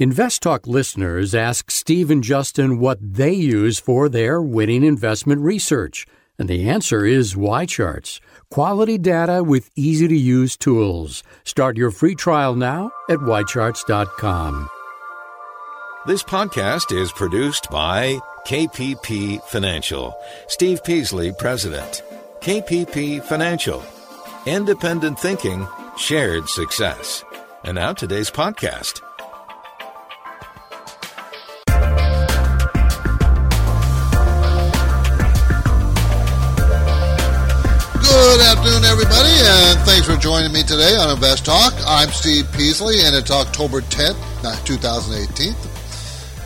InvestTalk listeners ask Steve and Justin what they use for their winning investment research, and the answer is YCharts. Quality data with easy to use tools. Start your free trial now at YCharts.com. This podcast is produced by KPP Financial. Steve Peasley, President. KPP Financial. Independent thinking, shared success. And now today's podcast. Good afternoon, everybody, and thanks for joining me today on Invest Talk. I'm Steve Peasley, and it's October 10th, 2018.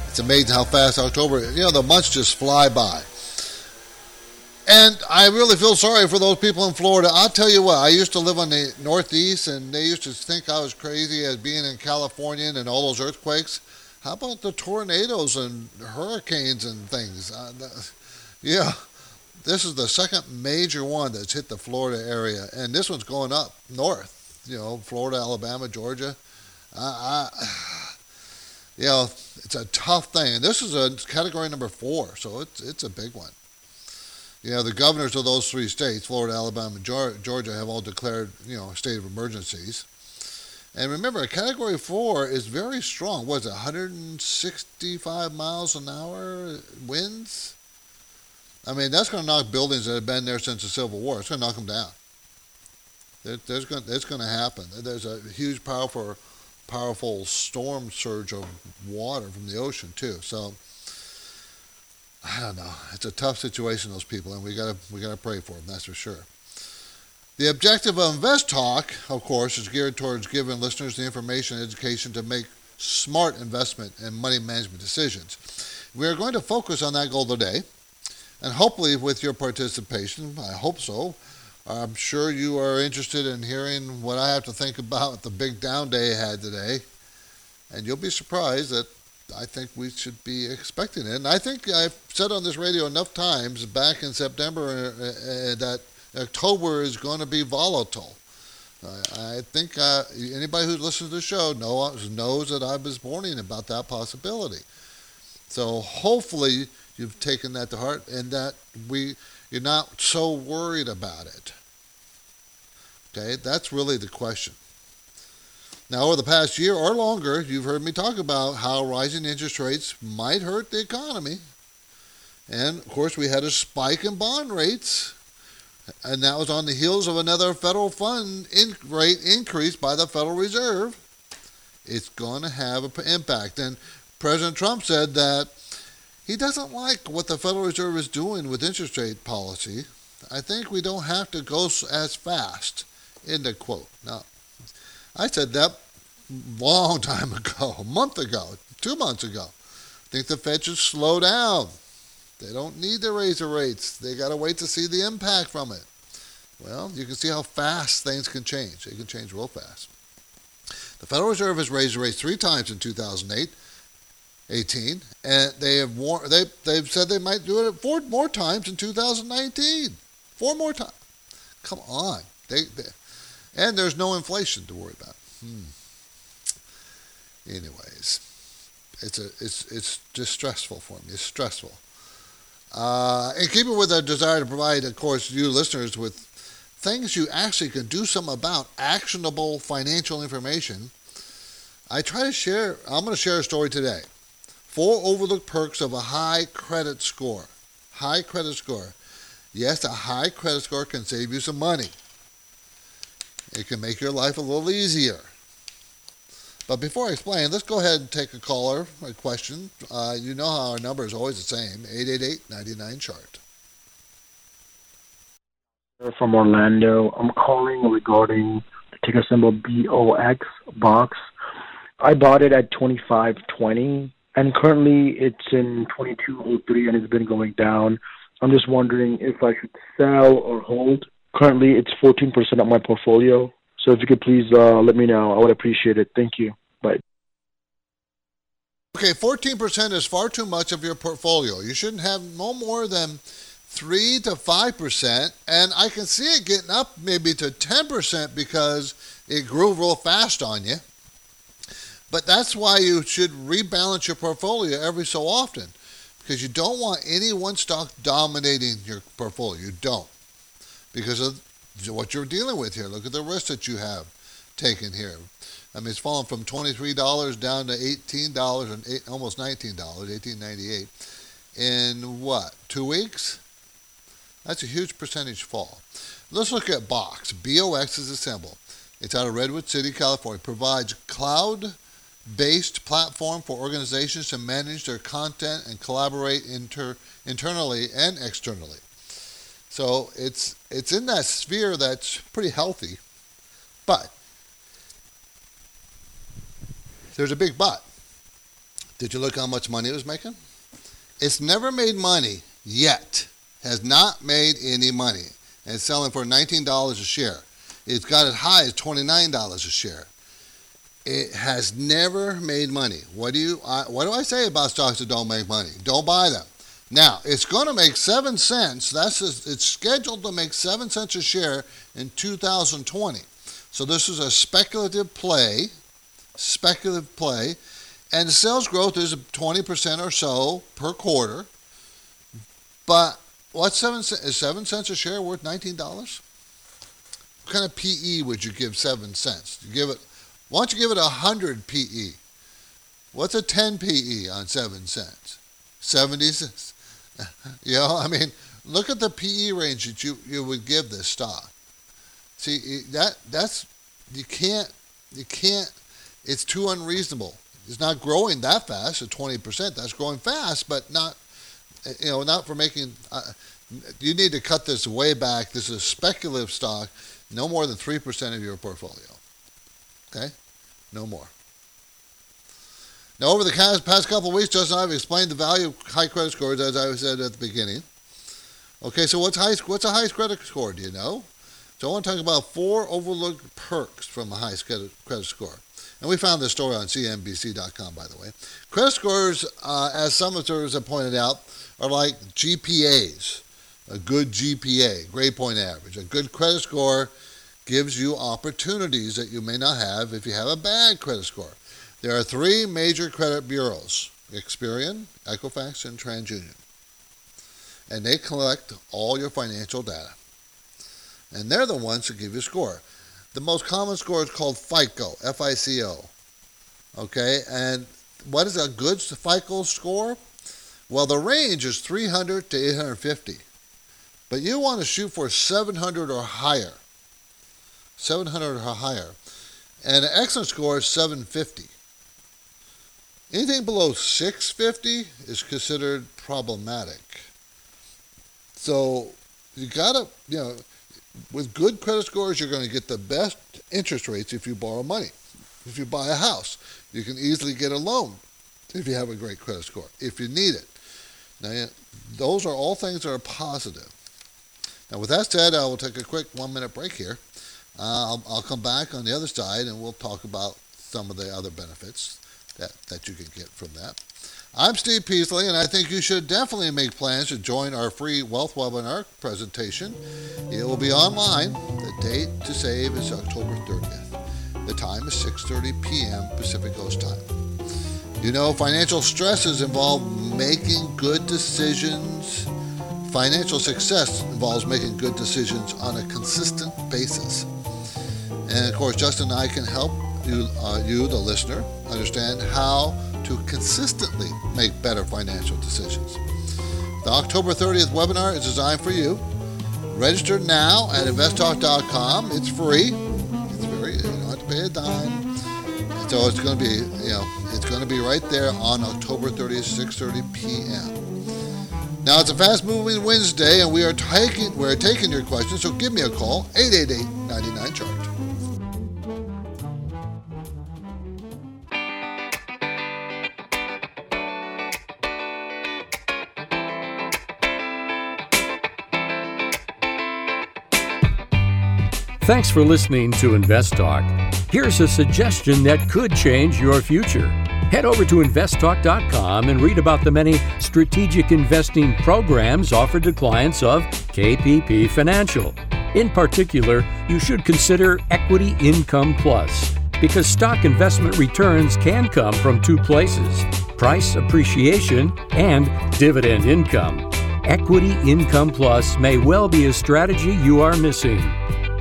It's amazing how fast October, you know, the months just fly by. And I really feel sorry for those people in Florida. I'll tell you what, I used to live on the Northeast, and they used to think I was crazy as being in California and all those earthquakes. How about the tornadoes and hurricanes and things? Uh, yeah this is the second major one that's hit the Florida area, and this one's going up north. You know, Florida, Alabama, Georgia. I, I, you know, it's a tough thing. And this is a category number four, so it's it's a big one. You know, the governors of those three states, Florida, Alabama, Georgia, have all declared you know state of emergencies. And remember, category four is very strong. Was it 165 miles an hour winds? I mean, that's going to knock buildings that have been there since the Civil War. It's going to knock them down. There, there's going, it's going to happen. There's a huge, powerful, powerful storm surge of water from the ocean too. So I don't know. It's a tough situation, those people, and we got to we got to pray for them. That's for sure. The objective of Invest Talk, of course, is geared towards giving listeners the information and education to make smart investment and money management decisions. We are going to focus on that goal today. And hopefully, with your participation, I hope so. I'm sure you are interested in hearing what I have to think about the big down day I had today. And you'll be surprised that I think we should be expecting it. And I think I've said on this radio enough times back in September uh, uh, that October is going to be volatile. I think uh, anybody who listens to the show knows, knows that I was warning about that possibility. So hopefully you've taken that to heart and that we you're not so worried about it. Okay, that's really the question. Now, over the past year or longer, you've heard me talk about how rising interest rates might hurt the economy. And of course, we had a spike in bond rates, and that was on the heels of another federal fund in rate increase by the Federal Reserve. It's going to have an impact. And President Trump said that he doesn't like what the Federal Reserve is doing with interest rate policy. I think we don't have to go as fast. End of quote. Now, I said that long time ago, a month ago, two months ago. I think the Fed should slow down. They don't need to raise the rates. They got to wait to see the impact from it. Well, you can see how fast things can change. They can change real fast. The Federal Reserve has raised the rates three times in 2008 18, and they have war- they they've said they might do it four more times in 2019. Four more times. Come on, they, they and there's no inflation to worry about. Hmm. Anyways, it's a it's it's just stressful for me. It's stressful. Uh, and keeping with our desire to provide, of course, you listeners with things you actually can do something about, actionable financial information. I try to share. I'm going to share a story today Four overlooked perks of a high credit score. High credit score. Yes, a high credit score can save you some money. It can make your life a little easier. But before I explain, let's go ahead and take a caller, a question. Uh, you know how our number is always the same 888 99 chart. From Orlando. I'm calling regarding the ticker symbol BOX box. I bought it at 2520 and currently it's in 2203 and it's been going down. I'm just wondering if I should sell or hold. Currently it's 14% of my portfolio. So if you could please uh, let me know, I would appreciate it. Thank you. Bye. Okay, 14% is far too much of your portfolio. You shouldn't have no more than 3 to 5%. And I can see it getting up maybe to 10% because it grew real fast on you. But that's why you should rebalance your portfolio every so often because you don't want any one stock dominating your portfolio. You don't because of what you're dealing with here. Look at the risk that you have taken here. I mean, it's fallen from $23 down to $18 and eight, almost $19, $18.98 in what, two weeks? That's a huge percentage fall. Let's look at Box. BOX is a symbol. It's out of Redwood City, California. Provides cloud based platform for organizations to manage their content and collaborate inter, internally and externally. So it's it's in that sphere that's pretty healthy. But there's a big but. Did you look how much money it was making? It's never made money yet. Has not made any money. And it's selling for $19 a share. It's got as high as $29 a share. It has never made money. What do you? I, what do I say about stocks that don't make money? Don't buy them. Now it's going to make seven cents. That's a, it's scheduled to make seven cents a share in 2020. So this is a speculative play, speculative play, and the sales growth is 20% or so per quarter. But what's seven is seven cents a share worth $19? What kind of PE would you give seven cents? You give it why don't you give it a 100 PE? What's a 10 PE on 7 cents? 70 cents? you know, I mean, look at the PE range that you, you would give this stock. See, that that's, you can't, you can't, it's too unreasonable. It's not growing that fast at 20%. That's growing fast, but not, you know, not for making, uh, you need to cut this way back. This is a speculative stock, no more than 3% of your portfolio. Okay? No more. Now, over the past couple of weeks, Justin and I have explained the value of high credit scores, as I said at the beginning. Okay, so what's high? What's a high credit score? Do you know? So I want to talk about four overlooked perks from a high credit score. And we found this story on CNBC.com, by the way. Credit scores, uh, as some observers have pointed out, are like GPAs. A good GPA, grade point average. A good credit score gives you opportunities that you may not have if you have a bad credit score. There are three major credit bureaus Experian, Equifax, and TransUnion. And they collect all your financial data. And they're the ones that give you a score. The most common score is called FICO, F I C O. Okay, and what is a good FICO score? Well, the range is 300 to 850. But you want to shoot for 700 or higher. 700 or higher. And an excellent score is 750. Anything below 650 is considered problematic. So you gotta, you know, with good credit scores, you're going to get the best interest rates if you borrow money. If you buy a house, you can easily get a loan if you have a great credit score, if you need it. Now, those are all things that are positive. Now, with that said, I will take a quick one minute break here. Uh, I'll, I'll come back on the other side and we'll talk about some of the other benefits that, that you can get from that. I'm Steve Peasley, and I think you should definitely make plans to join our free wealth webinar presentation. It will be online. The date to save is October 30th. The time is 6:30 p.m. Pacific Coast time. You know, financial stresses involve making good decisions. Financial success involves making good decisions on a consistent basis. And of course, Justin and I can help you, uh, you, the listener, understand how to consistently make better financial decisions. The October 30th webinar is designed for you. Register now at investtalk.com. It's free. It's very you don't have to pay a dime. So it's going to be, you know, it's going to be right there on October 30th, 6:30 p.m. Now it's a fast-moving Wednesday, and we are taking we're taking your questions. So give me a call, 888-99 chart. Thanks for listening to Invest Talk. Here's a suggestion that could change your future. Head over to investtalk.com and read about the many strategic investing programs offered to clients of KPP Financial. In particular, you should consider Equity Income Plus. because stock investment returns can come from two places price appreciation and dividend income. Equity Income Plus may well be a strategy you are missing.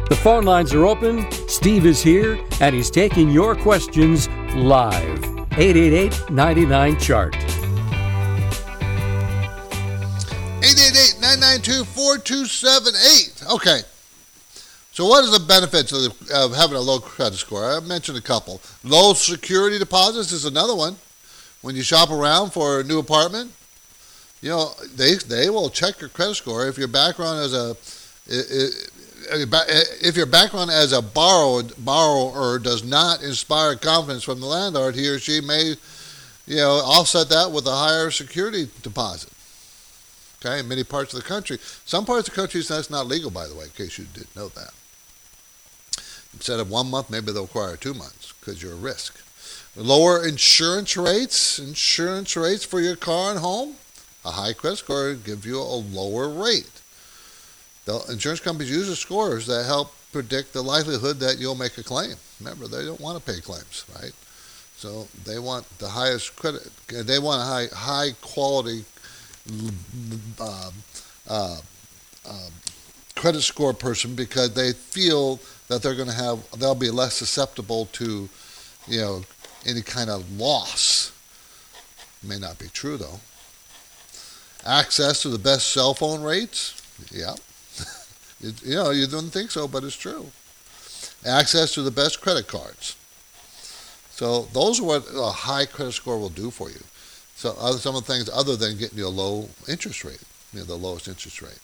The phone lines are open. Steve is here, and he's taking your questions live. 888 99 Chart. 888 992 4278. Okay. So, what are the benefits of, the, of, having a low credit score? I mentioned a couple. Low security deposits is another one. When you shop around for a new apartment, you know they they will check your credit score if your background is a Uh, uh, if your background as a borrowed borrower does not inspire confidence from the landlord, he or she may, you know, offset that with a higher security deposit. Okay, in many parts of the country, some parts of the country that's not legal, by the way, in case you didn't know that. Instead of one month, maybe they'll require two months because you're a risk. Lower insurance rates, insurance rates for your car and home. A high credit score give you a lower rate. The insurance companies use the scores that help predict the likelihood that you'll make a claim. Remember, they don't want to pay claims, right? So they want the highest credit. They want a high high quality uh, uh, uh, credit score person because they feel that they're going to have they'll be less susceptible to, you know, any kind of loss. May not be true though. Access to the best cell phone rates. Yeah. You know, you don't think so, but it's true. Access to the best credit cards. So those are what a high credit score will do for you. So other, some of the things other than getting you a low interest rate, you know, the lowest interest rate.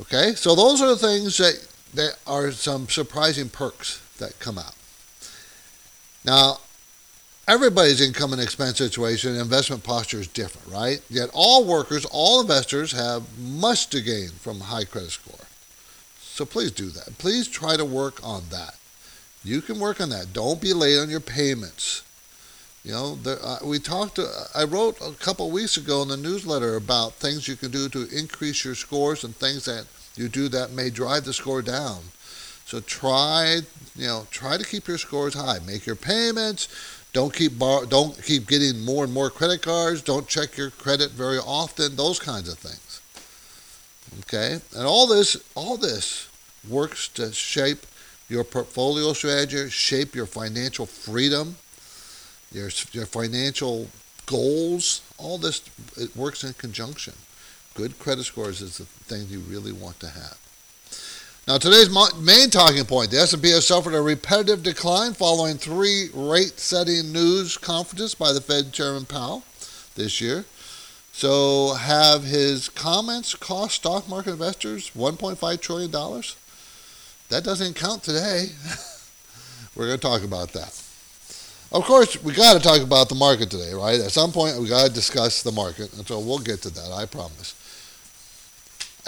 Okay, so those are the things that, that are some surprising perks that come out. Now, everybody's income and expense situation and investment posture is different, right? Yet all workers, all investors have much to gain from a high credit score. So please do that. Please try to work on that. You can work on that. Don't be late on your payments. You know, there, uh, we talked. To, I wrote a couple weeks ago in the newsletter about things you can do to increase your scores and things that you do that may drive the score down. So try, you know, try to keep your scores high. Make your payments. Don't keep bar- don't keep getting more and more credit cards. Don't check your credit very often. Those kinds of things. Okay, and all this, all this works to shape your portfolio strategy, shape your financial freedom your, your financial goals, all this, it works in conjunction. Good credit scores is the thing you really want to have. Now, today's main talking point, the S&P has suffered a repetitive decline following three rate-setting news conferences by the Fed Chairman Powell this year. So, have his comments cost stock market investors $1.5 trillion? That doesn't count today. We're going to talk about that. Of course, we got to talk about the market today, right? At some point, we got to discuss the market, and so we'll get to that. I promise.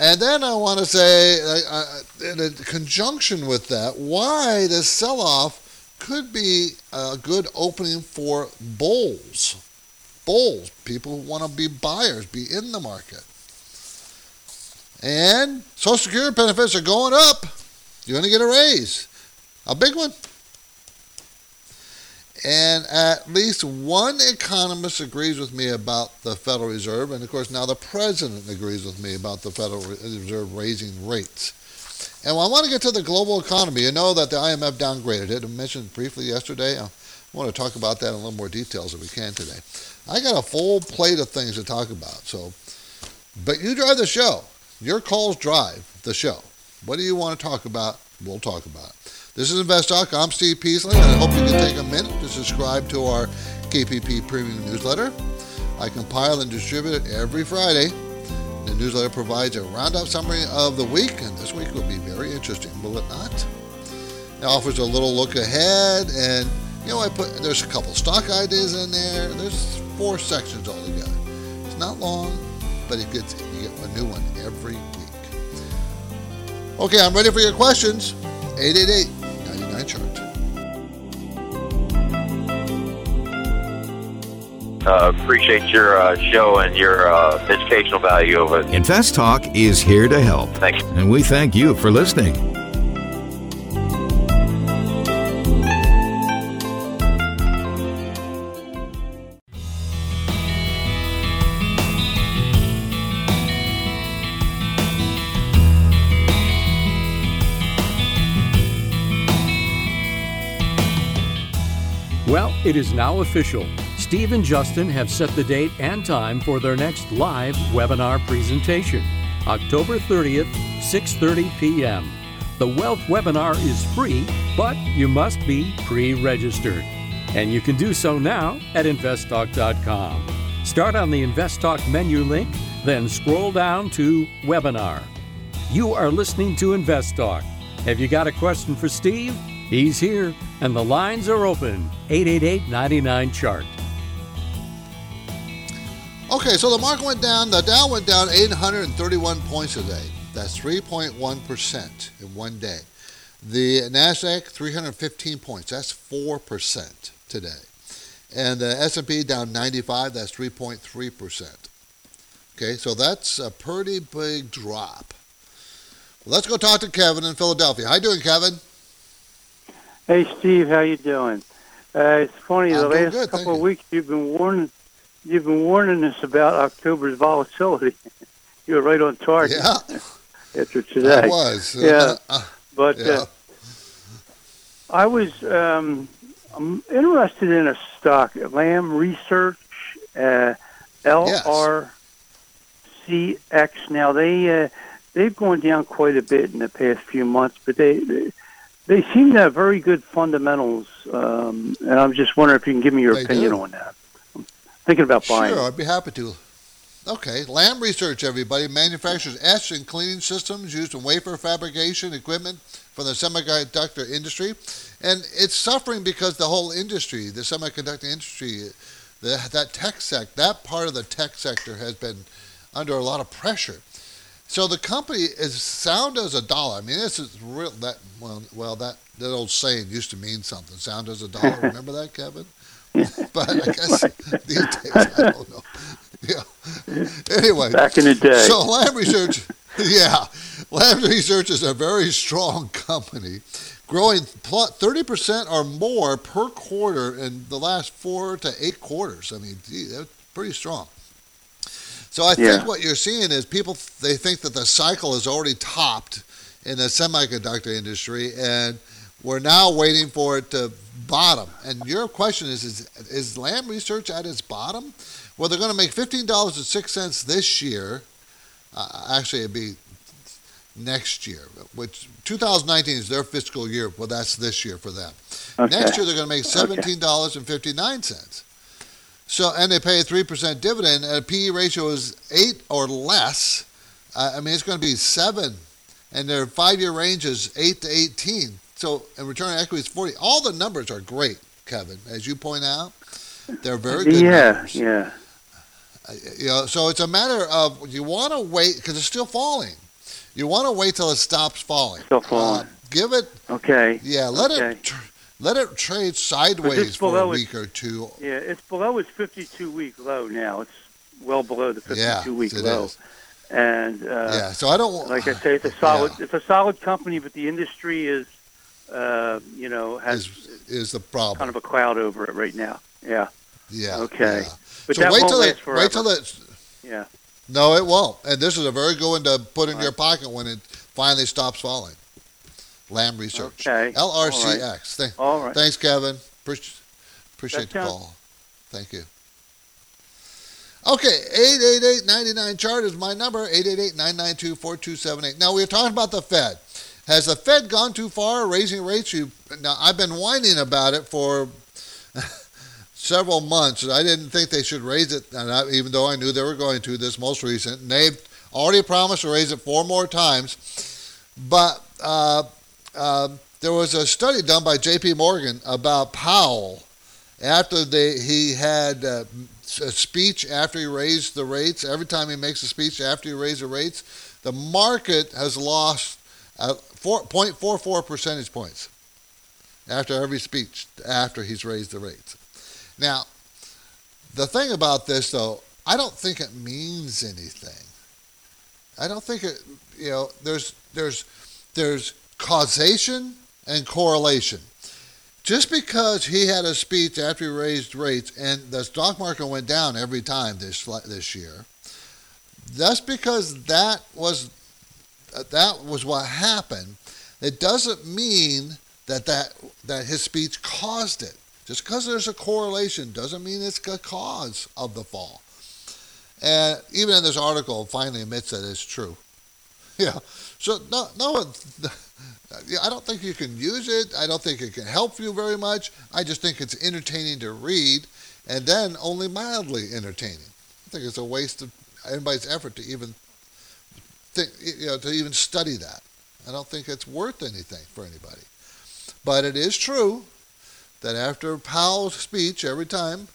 And then I want to say, uh, in conjunction with that, why the sell-off could be a good opening for bulls. Bulls, people who want to be buyers, be in the market. And Social Security benefits are going up. You're going to get a raise, a big one. And at least one economist agrees with me about the Federal Reserve, and of course now the president agrees with me about the Federal Reserve raising rates. And I want to get to the global economy. You know that the IMF downgraded it. I mentioned briefly yesterday. I want to talk about that in a little more details if we can today. I got a full plate of things to talk about. So, but you drive the show. Your calls drive the show. What do you want to talk about? We'll talk about it. This is Invest Talk. I'm Steve Peasley, and I hope you can take a minute to subscribe to our KPP Premium newsletter. I compile and distribute it every Friday. The newsletter provides a roundup summary of the week, and this week will be very interesting, will it not? It offers a little look ahead, and you know, I put there's a couple stock ideas in there. There's four sections altogether. It's not long, but it gets you get a new one every week. Okay, I'm ready for your questions. 888 chart. Uh, appreciate your uh, show and your uh, educational value of it. Invest Talk is here to help. Thanks. And we thank you for listening. It is now official. Steve and Justin have set the date and time for their next live webinar presentation, October 30th, 6:30 p.m. The Wealth webinar is free, but you must be pre-registered. And you can do so now at investtalk.com. Start on the InvestTalk menu link, then scroll down to Webinar. You are listening to InvestTalk. Have you got a question for Steve? He's here, and the lines are open. 888 99 Chart. Okay, so the market went down. The Dow went down 831 points today. That's 3.1% in one day. The Nasdaq 315 points. That's 4% today. And the S&P down 95. That's 3.3%. Okay, so that's a pretty big drop. Well, let's go talk to Kevin in Philadelphia. How you doing, Kevin? Hey, Steve, how you doing? Uh, it's funny. I'm the last good, couple of you. weeks, you've been warning, you've been warning us about October's volatility. you were right on target Yeah, after today. I was. Yeah. Uh, But yeah. uh, I was um, I'm interested in a stock, Lam Research, uh, LRCX. Now they uh, they've gone down quite a bit in the past few months, but they they, they seem to have very good fundamentals. Um, and I'm just wondering if you can give me your They opinion do. on that. I'm thinking about buying. Sure. I'd be happy to. Okay, Lam Research, everybody, manufactures etch and cleaning systems used in wafer fabrication equipment for the semiconductor industry, and it's suffering because the whole industry, the semiconductor industry, the, that tech sector, that part of the tech sector has been under a lot of pressure. So the company is sound as a dollar. I mean, this is real. That well, well, that that old saying used to mean something. Sound as a dollar. Remember that, Kevin? but I guess these days I don't know. Yeah. Anyway, Back in the day. so Lam Research, yeah, Lam Research is a very strong company, growing thirty percent or more per quarter in the last four to eight quarters. I mean, gee, that's pretty strong. So I yeah. think what you're seeing is people they think that the cycle has already topped in the semiconductor industry, and we're now waiting for it to bottom. And your question is is is Lam Research at its bottom? Well, they're going to make fifteen dollars and six cents this year. Uh, actually, it'd be next year, which 2019 is their fiscal year. Well, that's this year for them. Okay. Next year, they're going to make $17.59. So, and they pay a three percent dividend, and a PE ratio is eight or less. Uh, I mean, it's going to be seven, and their five-year range is eight to eighteen. So, and return on equity is forty. All the numbers are great, Kevin, as you point out. They're very good. yeah, numbers. yeah. Uh, You know, so it's a matter of you want to wait because it's still falling. You want to wait till it stops falling. Still falling. Uh, give it, Okay. yeah. Let Okay. it, tr- let it trade sideways for a week or two. Yeah, it's below its 52 week low now. It's well below the 52 Yeah, week it low. is. And uh, yeah. So I don't. like I say, it's a solid. Yeah. It's a solid company, but the industry is, uh, you know, has is is the problem? kind of a cloud over it right now. Yeah, yeah. okay. yeah. but so that wait won't till last it. forever. Wait till it. yeah. No, it won't. And this is a very good one to put in your pocket when it finally stops falling. Lam Research. Okay. LRCX. Thank- All right. Thanks, Kevin. Appreciate, the call. Thank you. Okay, 888-99 chart is my number, 888-992-4278. Now, we were talking about the Fed. Has the Fed gone too far raising rates? You, now, I've been whining about it for several months. I didn't think they should raise it, and I, even though I knew they were going to this most recent. And they've already promised to raise it four more times. But uh, uh, there was a study done by J.P. Morgan about Powell after they, he had uh, a speech after he raised the rates. Every time he makes a speech after he raised the rates, the market has lost uh, 4.44 percentage points after every speech after he's raised the rates. Now, the thing about this, though, I don't think it means anything. I don't think it. You know, there's there's there's causation and correlation. Just because he had a speech after he raised rates and the stock market went down every time this this year, that's because that was that was what happened. It doesn't mean that that that his speech caused it. Just because there's a correlation doesn't mean it's the cause of the fall. And even in this article, finally admits that it's true. Yeah. So no, no one. I don't think you can use it. I don't think it can help you very much. I just think it's entertaining to read, and then only mildly entertaining. I think it's a waste of anybody's effort to even think, you know, to even study that. I don't think it's worth anything for anybody. But it is true that after Powell's speech, every time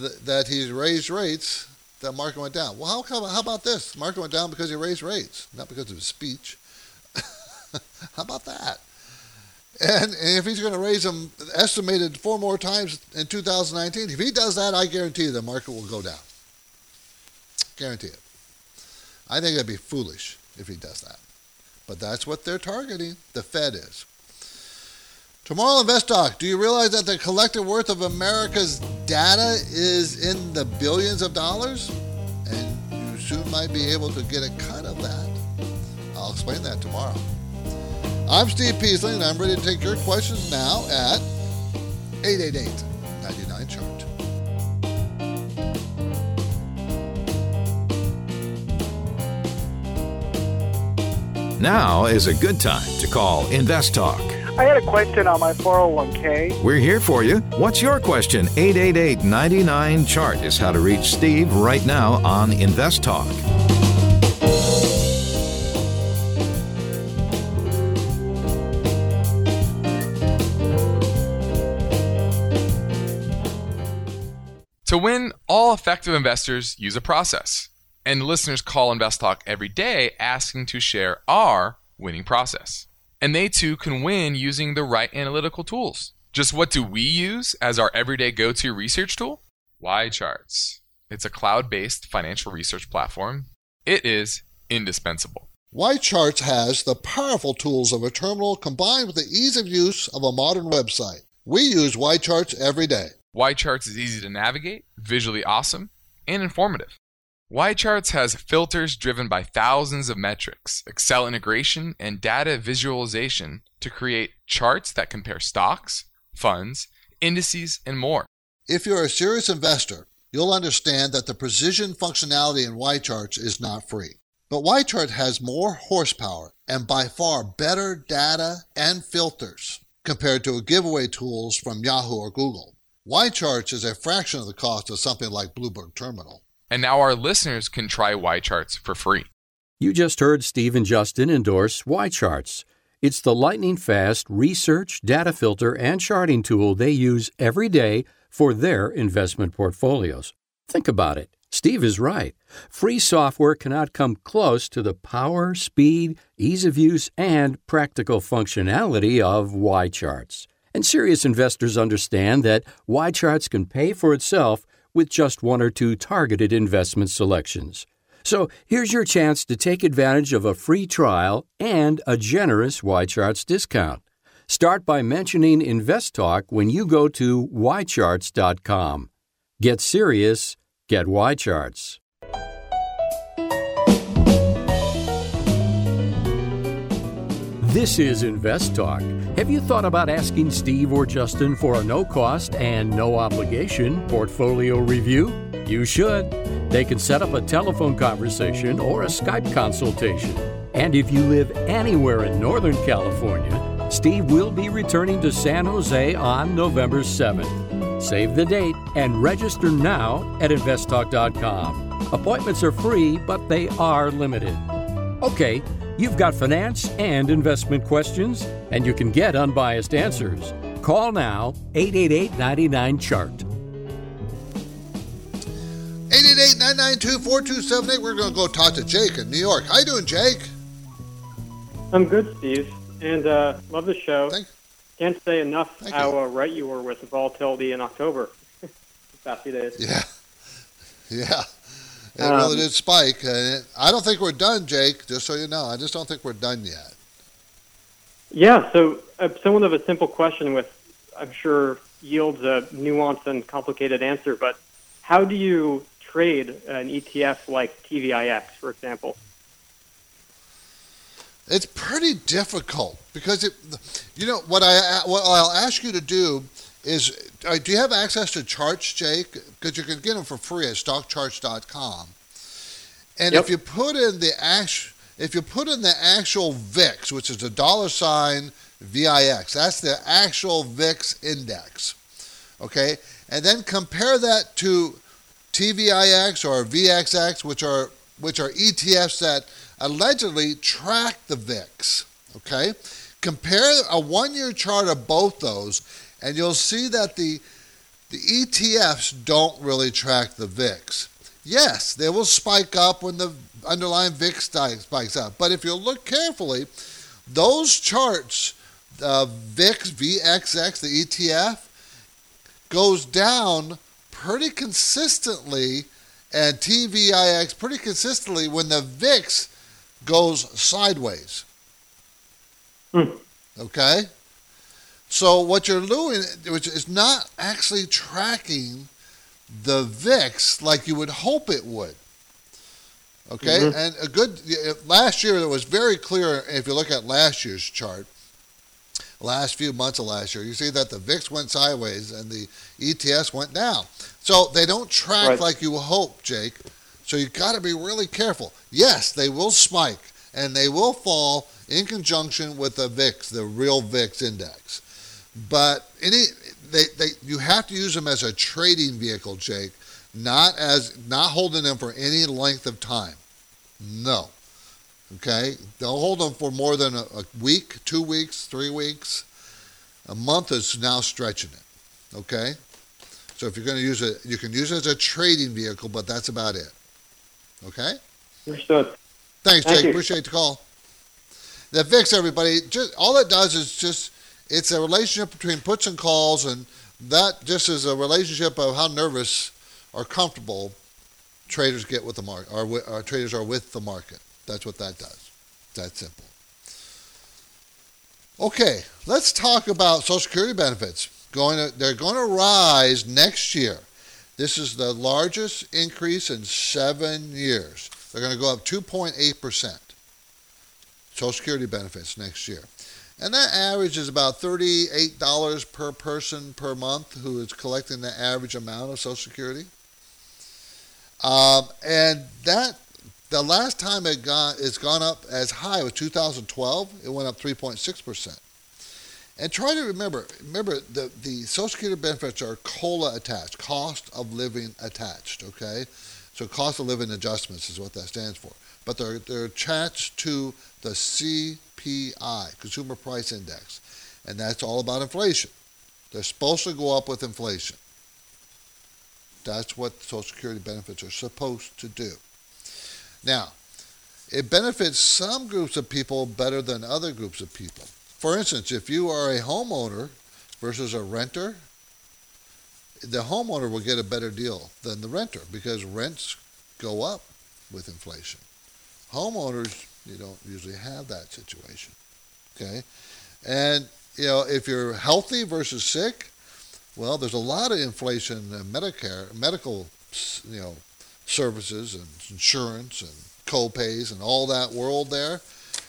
th- that he's raised rates, that market went down. Well, how, come, how about this? The Market went down because he raised rates, not because of his speech. how about that? And, if he's going to raise them estimated four more times in 2019, if he does that, I guarantee the market will go down. Guarantee it. I think it'd be foolish if he does that. But that's what they're targeting. The Fed is. Tomorrow Invest Talk. Do you realize that the collective worth of America's data is in the billions of dollars? And you soon might be able to get a cut of that. I'll explain that tomorrow. I'm Steve Peasley, and I'm ready to take your questions now at 888 99 Chart. Now is a good time to call Invest Talk. I had a question on my 401k. We're here for you. What's your question? 888 99 Chart is how to reach Steve right now on Invest Talk. To win, all effective investors use a process. And listeners call Invest Talk every day asking to share our winning process. And they too can win using the right analytical tools. Just what do we use as our everyday go to research tool? YCharts. It's a cloud based financial research platform. It is indispensable. YCharts has the powerful tools of a terminal combined with the ease of use of a modern website. We use YCharts every day. YCharts is easy to navigate, visually awesome, and informative. YCharts has filters driven by thousands of metrics, Excel integration, and data visualization to create charts that compare stocks, funds, indices, and more. If you're a serious investor, you'll understand that the precision functionality in YCharts is not free. But YChart has more horsepower and by far better data and filters compared to giveaway tools from Yahoo or Google. YCharts is a fraction of the cost of something like Bloomberg Terminal. And now our listeners can try YCharts for free. You just heard Steve and Justin endorse YCharts. It's the lightning fast research, data filter, and charting tool they use every day for their investment portfolios. Think about it. Steve is right. Free software cannot come close to the power, speed, ease of use, and practical functionality of YCharts. And serious investors understand that YCharts can pay for itself with just one or two targeted investment selections. So here's your chance to take advantage of a free trial and a generous YCharts discount. Start by mentioning InvestTalk when you go to ycharts.com. Get serious, get YCharts. This is Invest Talk. Have you thought about asking Steve or Justin for a no cost and no obligation portfolio review? You should. They can set up a telephone conversation or a Skype consultation. And if you live anywhere in Northern California, Steve will be returning to San Jose on November 7th. Save the date and register now at investtalk.com. Appointments are free, but they are limited. Okay, you've got finance and investment questions, and you can get unbiased answers. Call now 888 99 Chart. 888-992-4278. We're going to go talk to Jake in New York. How you doing, Jake? I'm good, Steve, and uh, love the show. Thank, Can't say enough Thank how uh, right you were with the volatility in October. the past few days. yeah. Yeah. It Um, really did spike. And it, I don't think we're done, Jake, just so you know. I just don't think we're done yet. Yeah, so uh, somewhat of a simple question with, I'm sure, yields a nuanced and complicated answer, but how do you trade an ETF like TVIX, for example? It's pretty difficult because it, you know, what I what I'll ask you to do is uh, do you have access to charts, Jake? Because you can get them for free at stockcharts.com. And Yep. if you put in the act, if you put in the actual VIX, which is the dollar sign VIX, that's the actual VIX index. Okay, and then compare that to TVIX or VXX, which are which are ETFs that allegedly track the VIX. Okay, compare a one-year chart of both those, and you'll see that the the ETFs don't really track the VIX. Yes, they will spike up when the underlying VIX spikes up, but if you look carefully, those charts, uh, VIX, VXX, the ETF, goes down pretty consistently, and TVIX pretty consistently when the VIX goes sideways. Okay? So what you're doing, which is not actually tracking the VIX like you would hope it would. Okay, Mhm. and a good last year it was very clear if you look at last year's chart, last few months of last year, you see that the VIX went sideways and the ETS went down. So they don't track Right. like you hope, Jake. So you got to be really careful. Yes, they will spike and they will fall in conjunction with the VIX, the real VIX index. But any they, they you have to use them as a trading vehicle, Jake, not as not holding them for any length of time. No. Okay? Don't hold them for more than a, a week, two weeks, three weeks. A month is now stretching it. Okay? So if you're going to use it, you can use it as a trading vehicle, but that's about it. Okay? Understood. Thanks, Thank Jake. you. Appreciate the call. The VIX, everybody, just all it does is just it's a relationship between puts and calls, and that just is a relationship of how nervous or comfortable traders get with the market, or, or uh, traders are with the market. That's what that does. That simple. Okay, let's talk about Social Security benefits. Going to, they're going to rise next year. This is the largest increase in seven years. They're going to go up 2.8%. Social Security benefits next year. And that average is about $38 per person per month who is collecting the average amount of Social Security. Um, and that the last time it got it's gone up as high was 2012. It went up 3.6 percent. And try to remember, remember the the Social Security benefits are COLA attached, cost of living attached. Okay, so cost of living adjustments is what that stands for. But they're they're attached to the CPI, Consumer Price Index, and that's all about inflation. They're supposed to go up with inflation. That's what Social Security benefits are supposed to do. Now, it benefits some groups of people better than other groups of people. For instance, if you are a homeowner versus a renter, the homeowner will get a better deal than the renter because rents go up with inflation. Homeowners, you don't usually have that situation. Okay? And, you know, if you're healthy versus sick, well, there's a lot of inflation in Medicare, medical, you know, services and insurance and co-pays and all that world there.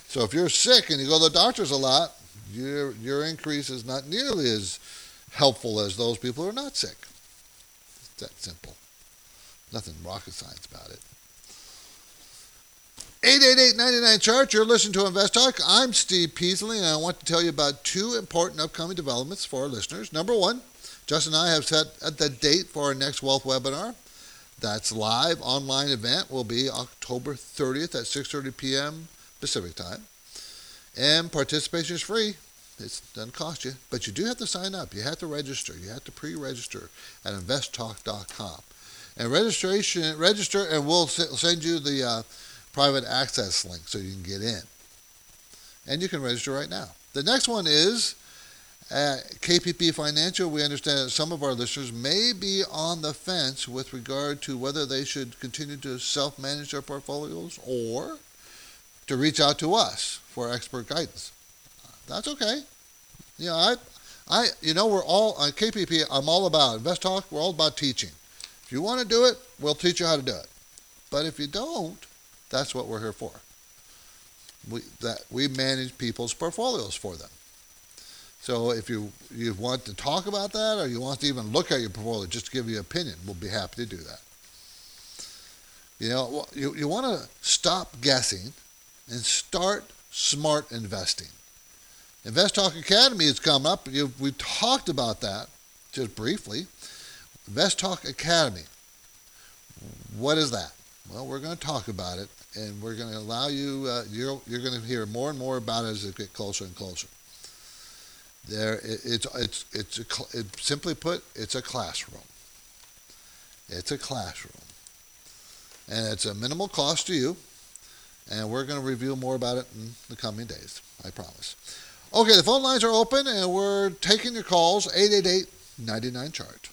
So if you're sick and you go to the doctors a lot, your your increase is not nearly as helpful as those people who are not sick. It's that simple. Nothing rocket science about it. 888-99 chart. You're listening to Invest Talk. I'm Steve Peasley, and I want to tell you about two important upcoming developments for our listeners. Number one, Justin and I have set the date for our next wealth webinar. That's live online event will be October 30th at 6:30 p.m. Pacific time, and participation is free. It doesn't cost you, but you do have to sign up. You have to register. You have to pre-register at investtalk.com, and registration register, and we'll send you the uh, private access link so you can get in, and you can register right now. The next one is at KPP Financial, we understand that some of our listeners may be on the fence with regard to whether they should continue to self manage their portfolios or to reach out to us for expert guidance. That's okay. You know, I, I, you know, we're all on KPP. I'm all about Invest Talk. We're all about teaching. If you want to do it, we'll teach you how to do it. But if you don't, that's what we're here for. We that we manage people's portfolios for them. So if you you want to talk about that or you want to even look at your portfolio just to give you an opinion, we'll be happy to do that. You know, you, you want to stop guessing and start smart investing. Invest Talk Academy has come up. You, we talked about that just briefly. Invest Talk Academy. What is that? Well, we're going to talk about it, and we're going to allow you. Uh, you're you're going to hear more and more about it as it gets closer and closer. There, it, it's it's it's a, it, simply put, it's a classroom. It's a classroom, and it's a minimal cost to you. And we're going to reveal more about it in the coming days. I promise. Okay, the phone lines are open, and we're taking your calls. 888 99 chart.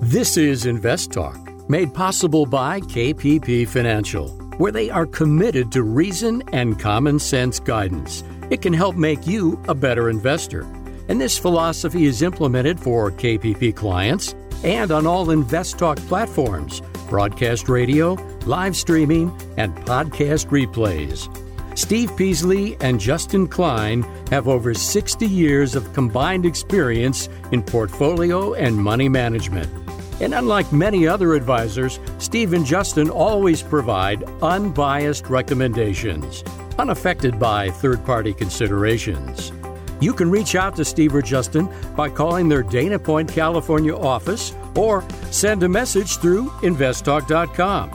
This is Invest Talk, made possible by KPP Financial, where they are committed to reason and common sense guidance. It can help make you a better investor. And this philosophy is implemented for KPP clients and on all Invest Talk platforms, broadcast radio, live streaming, and podcast replays. Steve Peasley and Justin Klein have over 60 years of combined experience in portfolio and money management. And unlike many other advisors, Steve and Justin always provide unbiased recommendations, unaffected by third party considerations. You can reach out to Steve or Justin by calling their Dana Point, California office or send a message through investtalk.com.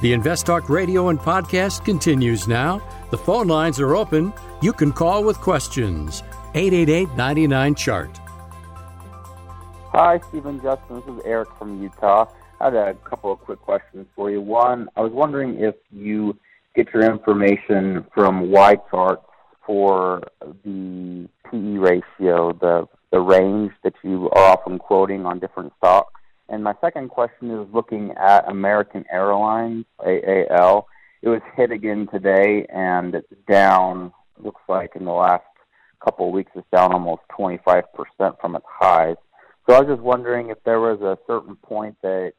The InvestTalk radio and podcast continues now. The phone lines are open. You can call with questions. 888 99 Chart. Hi, Stephen Justin. This is Eric from Utah. I had a couple of quick questions for you. One, I was wondering if you get your information from Y charts for the PE ratio, the the range that you are often quoting on different stocks. And my second question is looking at American Airlines, AAL. It was hit again today, and it's down. Looks like in the last couple of weeks, it's down almost 25% from its highs. So I was just wondering if there was a certain point that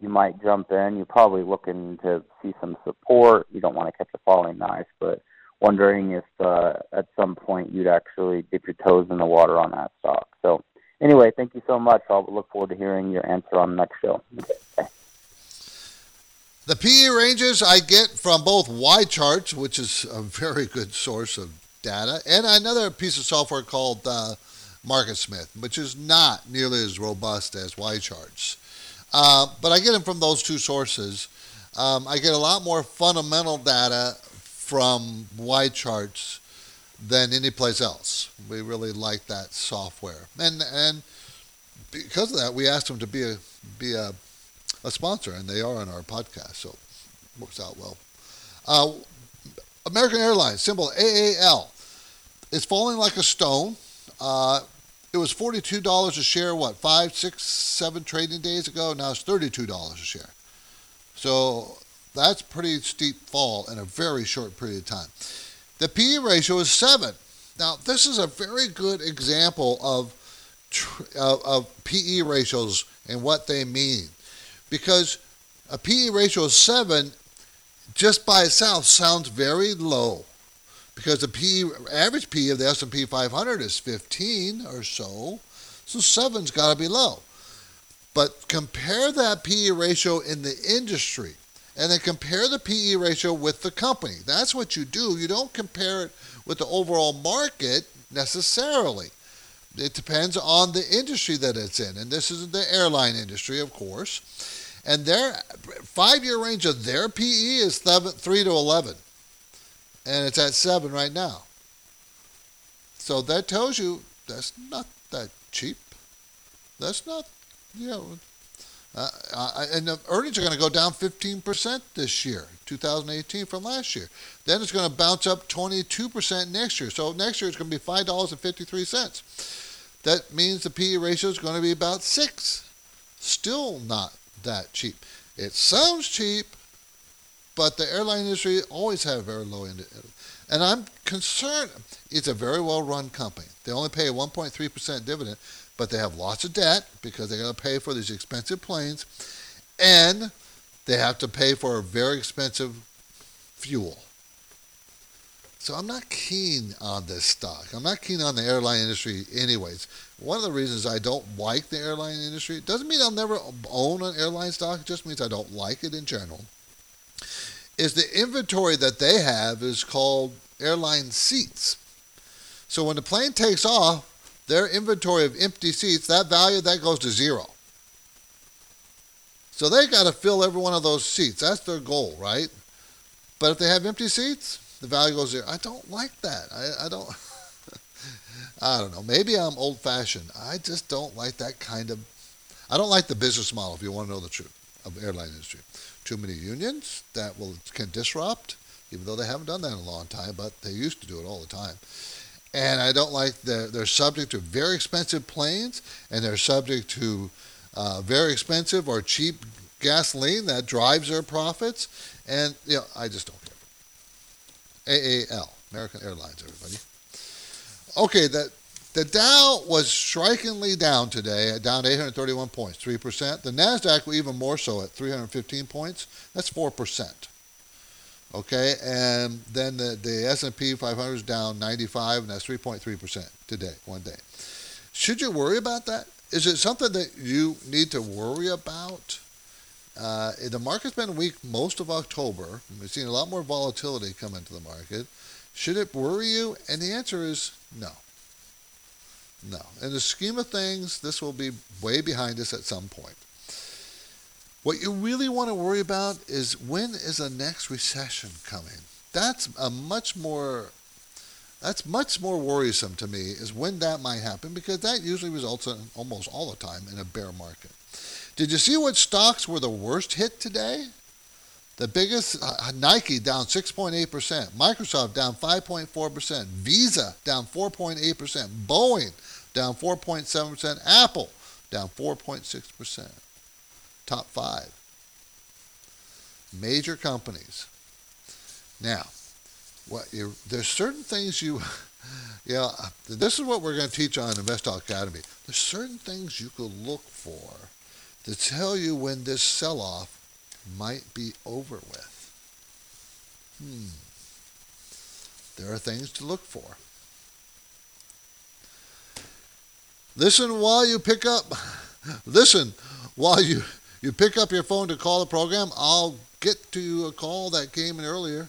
you might jump in. You're probably looking to see some support. You don't want to catch a falling knife, but wondering if uh, at some point you'd actually dip your toes in the water on that stock. So anyway, thank you so much. I'll look forward to hearing your answer on the next show. Okay. The PE ranges I get from both YCharts, which is a very good source of data, and another piece of software called uh, MarketSmith, which is not nearly as robust as YCharts. Uh, but I get them from those two sources. Um, I get a lot more fundamental data from YCharts than any place else. We really like that software, and and because of that, we asked them to be a be a, a sponsor, and they are on our podcast, so it works out well. Uh, American Airlines, symbol AAL, is falling like a stone. Uh, it was $42 a share, what, five, six, seven trading days ago? Now it's $32 a share. So that's pretty steep fall in a very short period of time. The PE ratio is 7. Now, this is a very good example of, of, of PE ratios and what they mean. Because a PE ratio of 7 just by itself sounds very low because the P average P of the S&P 500 is 15 or so. So 7's got to be low. But compare that PE ratio in the industry and then compare the PE ratio with the company. That's what you do. You don't compare it with the overall market necessarily. It depends on the industry that it's in. And this is the airline industry, of course. And their five year range of their PE is 3 to 11 and it's at seven right now. So that tells you that's not that cheap. That's not, you know, uh, uh, and the earnings are going to go down 15% this year, 2018 from last year. Then it's going to bounce up 22% next year. So next year it's going to be $5.53. That means the PE ratio is going to be about six. Still not that cheap. It sounds cheap, but the airline industry always had a very low end. And I'm concerned. It's a very well run company. They only pay a 1.3% dividend, but they have lots of debt because they got to pay for these expensive planes. And they have to pay for a very expensive fuel. So I'm not keen on this stock. I'm not keen on the airline industry, anyways. One of the reasons I don't like the airline industry doesn't mean I'll never own an airline stock. It just means I don't like it in general. Is the inventory that they have is called airline seats. So when the plane takes off, their inventory of empty seats, that value that goes to zero. So they got to fill every one of those seats. That's their goal, right? But if they have empty seats, the value goes there. I don't like that. I, I don't. I don't know. Maybe I'm old fashioned. I just don't like that kind of. I don't like the business model. If you want to know the truth of airline industry, too many unions that will can disrupt, even though they haven't done that in a long time, but they used to do it all the time. And I don't like the, they're subject to very expensive planes, and they're subject to uh, very expensive or cheap gasoline that drives their profits. And you know, I just don't care. AAL, American Airlines, everybody. Okay, that the Dow was strikingly down today, down 831 points, 3%. The NASDAQ was even more so at 315 points. That's 4%. Okay, and then the, the S&P 500 is down 95, and that's 3.3% today, one day. Should you worry about that? Is it something that you need to worry about? Uh, the market's been weak most of October. We've seen a lot more volatility come into the market. Should it worry you? And the answer is no. No. In the scheme of things, this will be way behind us at some point. What you really want to worry about is when is the next recession coming? That's a much more that's much more worrisome to me is when that might happen because that usually results in almost all the time in a bear market. Did you see what stocks were the worst hit today? The biggest uh, Nike down 6.8%, Microsoft down 5.4%, Visa down 4.8%, Boeing down 4.7%, Apple down 4.6%. Top 5. Major companies. Now, what you there's certain things you yeah, this is what we're going to teach on Invest Academy. There's certain things you could look for to tell you when this sell-off might be over with. Hmm. There are things to look for. Listen while you pick up. Listen while you you pick up your phone to call the program. I'll get to a call that came in earlier.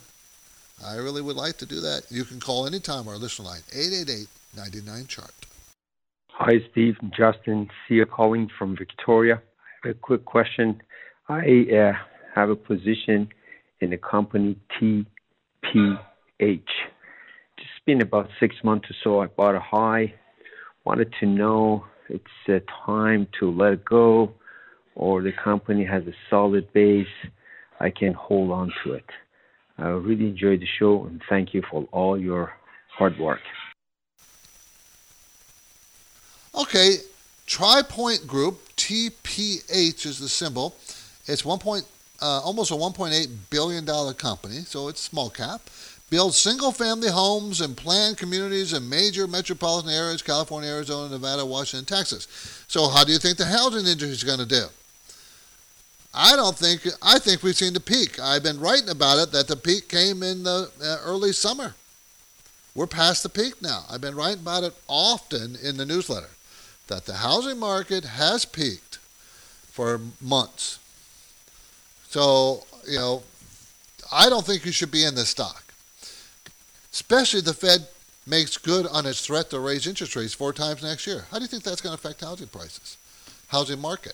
I really would like to do that. You can call anytime our listener line 888 chart. Hi, Steve. Justin Sia calling from Victoria I have a quick question. I uh, have a position in the company TPH. Just been about six months or so. I bought a high. Wanted to know it's uh, time to let go, or the company has a solid base. I can hold on to it. I really enjoyed the show and thank you for all your hard work. Okay, Tri Pointe Group TPH is the symbol. It's one point, uh, almost a 1.8 billion dollar company, so it's small cap. Builds single-family homes and planned communities in major metropolitan areas: California, Arizona, Nevada, Washington, Texas. So, how do you think the housing industry is going to do? I don't think. I think we've seen the peak. I've been writing about it that the peak came in the uh, early summer. We're past the peak now. I've been writing about it often in the newsletter that the housing market has peaked for months. So, you know, I don't think you should be in this stock. Especially the Fed makes good on its threat to raise interest rates four times next year. How do you think that's going to affect housing prices? Housing market.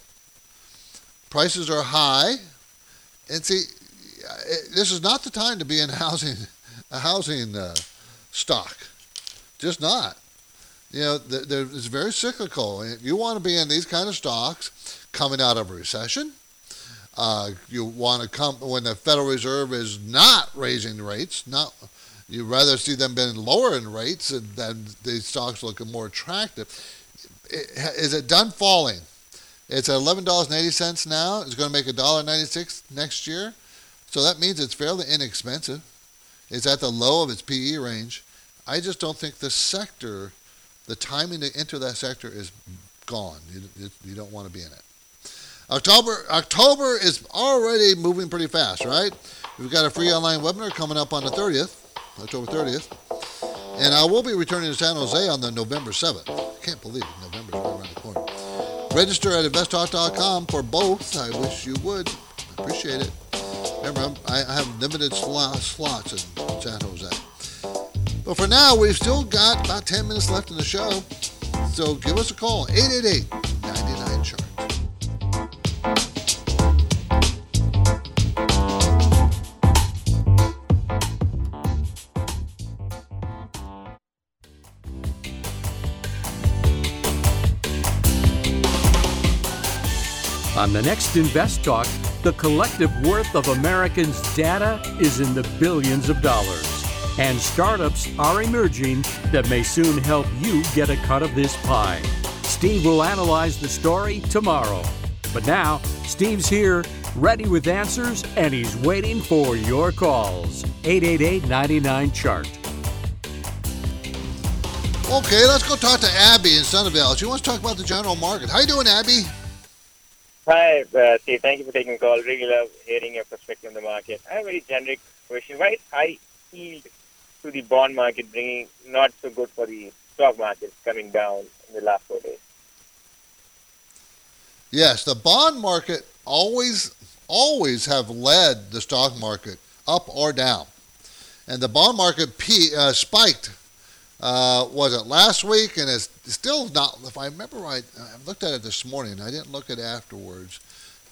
Prices are high. And see, this is not the time to be in housing, a housing uh, stock. Just not you know, it's very cyclical. You want to be in these kind of stocks coming out of a recession. Uh, you want to come when the Federal Reserve is not raising rates. Not you rather see them being lower in rates, and then these stocks looking more attractive. Is it done falling? It's at eleven dollars and eighty cents now. It's going to make a dollar ninety six next year, so that means it's fairly inexpensive. It's at the low of its PE range. I just don't think the sector the timing to enter that sector is gone. You, you don't want to be in it. October October is already moving pretty fast, right? We've got a free online webinar coming up on the 30th October 30th. And I will be returning to San Jose on the November 7th. I can't believe it. November's right around the corner. Register at investtalk.com for both. I wish you would. Appreciate it. Remember, I'm, i have limited slots in San Jose. But for now, we've still got about 10 minutes left in the show. So give us a call, 888 On the next Invest Talk, the collective worth of Americans' data is in the billions of dollars. And startups are emerging that may soon help you get a cut of this pie. Steve will analyze the story tomorrow. But now, Steve's here, ready with answers, and he's waiting for your calls. 888 99 Chart. Okay, let's go talk to Abby in Sunnyvale. She wants to talk about the general market. How you doing, Abby? Hi, uh, Steve. Thank you for taking the call. Really love hearing your perspective on the market. I have a very generic question. Why is high yield to the bond market bringing not so good for the stock market coming down in the last four days? Yes, the bond market always, always have led the stock market up or down. And the bond market p- uh, spiked uh, was it last week? And it's still not, if I remember right, I looked at it this morning. I didn't look at it afterwards,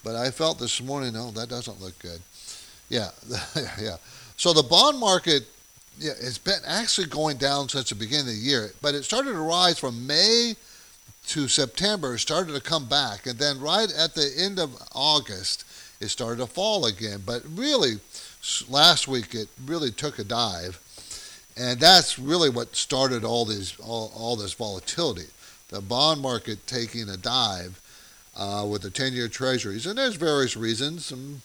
but I felt this morning, oh, that doesn't look good. Yeah, yeah. So the bond market yeah, it's been actually going down since the beginning of the year, but it started to rise from May to September, started to come back, and then right at the end of August, it started to fall again. But really, last week it really took a dive and that's really what started all these all, all this volatility. The bond market taking a dive uh, with the 10-year treasuries, and there's various reasons, and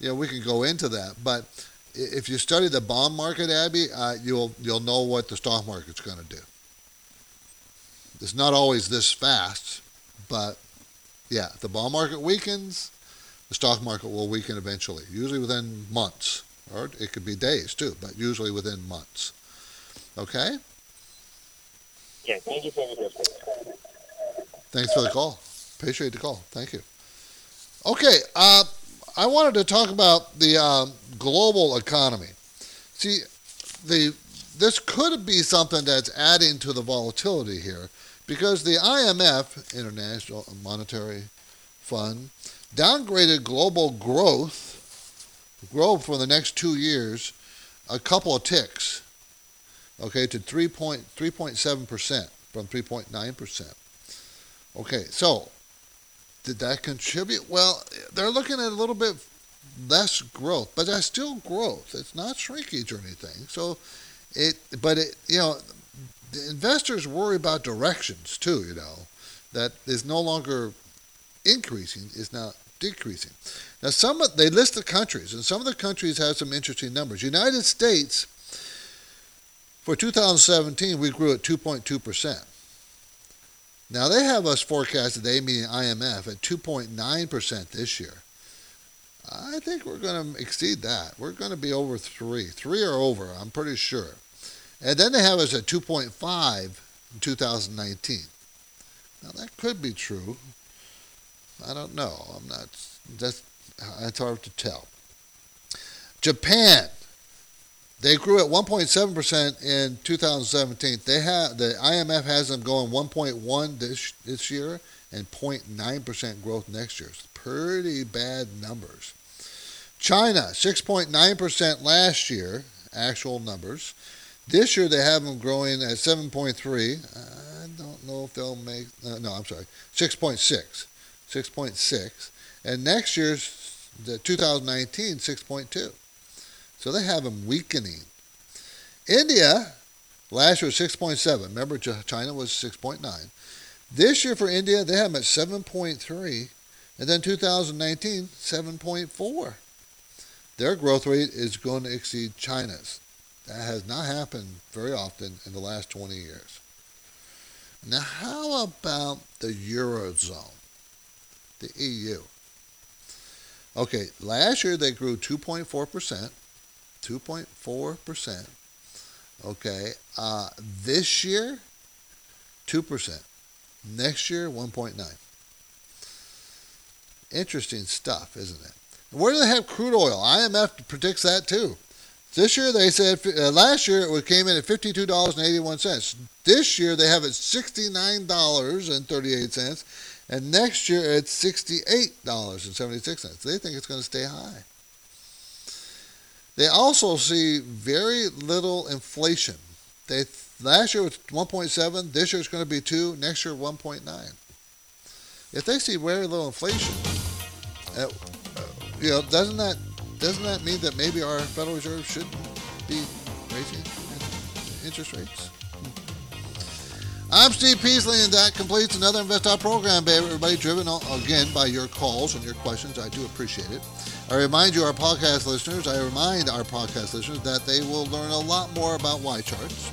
you know we can go into that. But if you study the bond market, Abby, uh, you'll you'll know what the stock market's going to do. It's not always this fast, but yeah, if the bond market weakens, the stock market will weaken eventually, usually within months, or it could be days too, but usually within months. Okay? Yeah, thank you for the Thanks for the call. Appreciate the call. Thank you. Okay, uh, I wanted to talk about the uh, global economy. See, the this could be something that's adding to the volatility here because the IMF, International Monetary Fund, downgraded global growth growth for the next two years a couple of ticks okay, to 3.7% from 3.9%. Okay, so did that contribute? Well, they're looking at a little bit less growth, but that's still growth. It's not shrinkage or anything. So it, but it, you know, the investors worry about directions too. You know, that is no longer increasing; is now decreasing. Now, some they list the countries, and some of the countries have some interesting numbers. United States for 2017, we grew at 2.2%. Now, they have us forecasted, they meaning IMF, at 2.9% this year. I think we're going to exceed that. We're going to be over 3. 3 or over, I'm pretty sure. And then they have us at 2.5 in 2019. Now, that could be true. I don't know. I'm not, that's, that's hard to tell. Japan, they grew at 1.7% in 2017. They have the IMF has them going 1.1 this this year and 0.9% growth next year. It's pretty bad numbers. China 6.9% last year, actual numbers. This year they have them growing at 7.3. I don't know if they'll make uh, no, I'm sorry. 6.6. 6.6. And next year's the 2019 6.2. So they have them weakening. India, last year was 6.7. Remember, China was 6.9. This year for India, they have them at 7.3. And then 2019, 7.4. Their growth rate is going to exceed China's. That has not happened very often in the last 20 years. Now, how about the Eurozone, the EU? Okay, last year they grew 2.4%. 2.4%. Okay, uh, this year, two percent. Next year, one point nine. Interesting stuff, isn't it? Where do they have crude oil? IMF predicts that too. This year they said uh, last year it came in at fifty-two dollars and eighty-one cents. This year they have it sixty-nine dollars and thirty-eight cents, and next year it's sixty-eight dollars and seventy-six cents. They think it's going to stay high. They also see very little inflation. They last year was one point seven. This year it's going to be two. Next year one point nine. If they see very little inflation, uh, you know, doesn't that doesn't that mean that maybe our Federal Reserve should be raising interest rates? I'm Steve Peasley, and that completes another Invest Talk program, baby. Everybody driven again by your calls and your questions. I do appreciate it. I remind you, our podcast listeners, I remind our podcast listeners that they will learn a lot more about YCharts,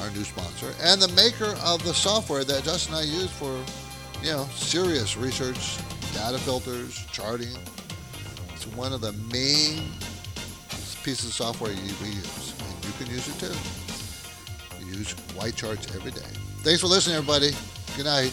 our new sponsor, and the maker of the software that Justin and I use for, you know, serious research, data filters, charting, it's one of the main pieces of software we use, and you can use it too. We use Charts every day. Thanks for listening, everybody. Good night.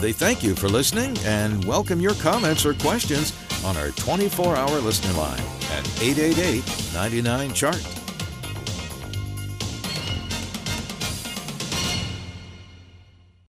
They thank you for listening and welcome your comments or questions on our 24 hour listener line at 888 99 Chart.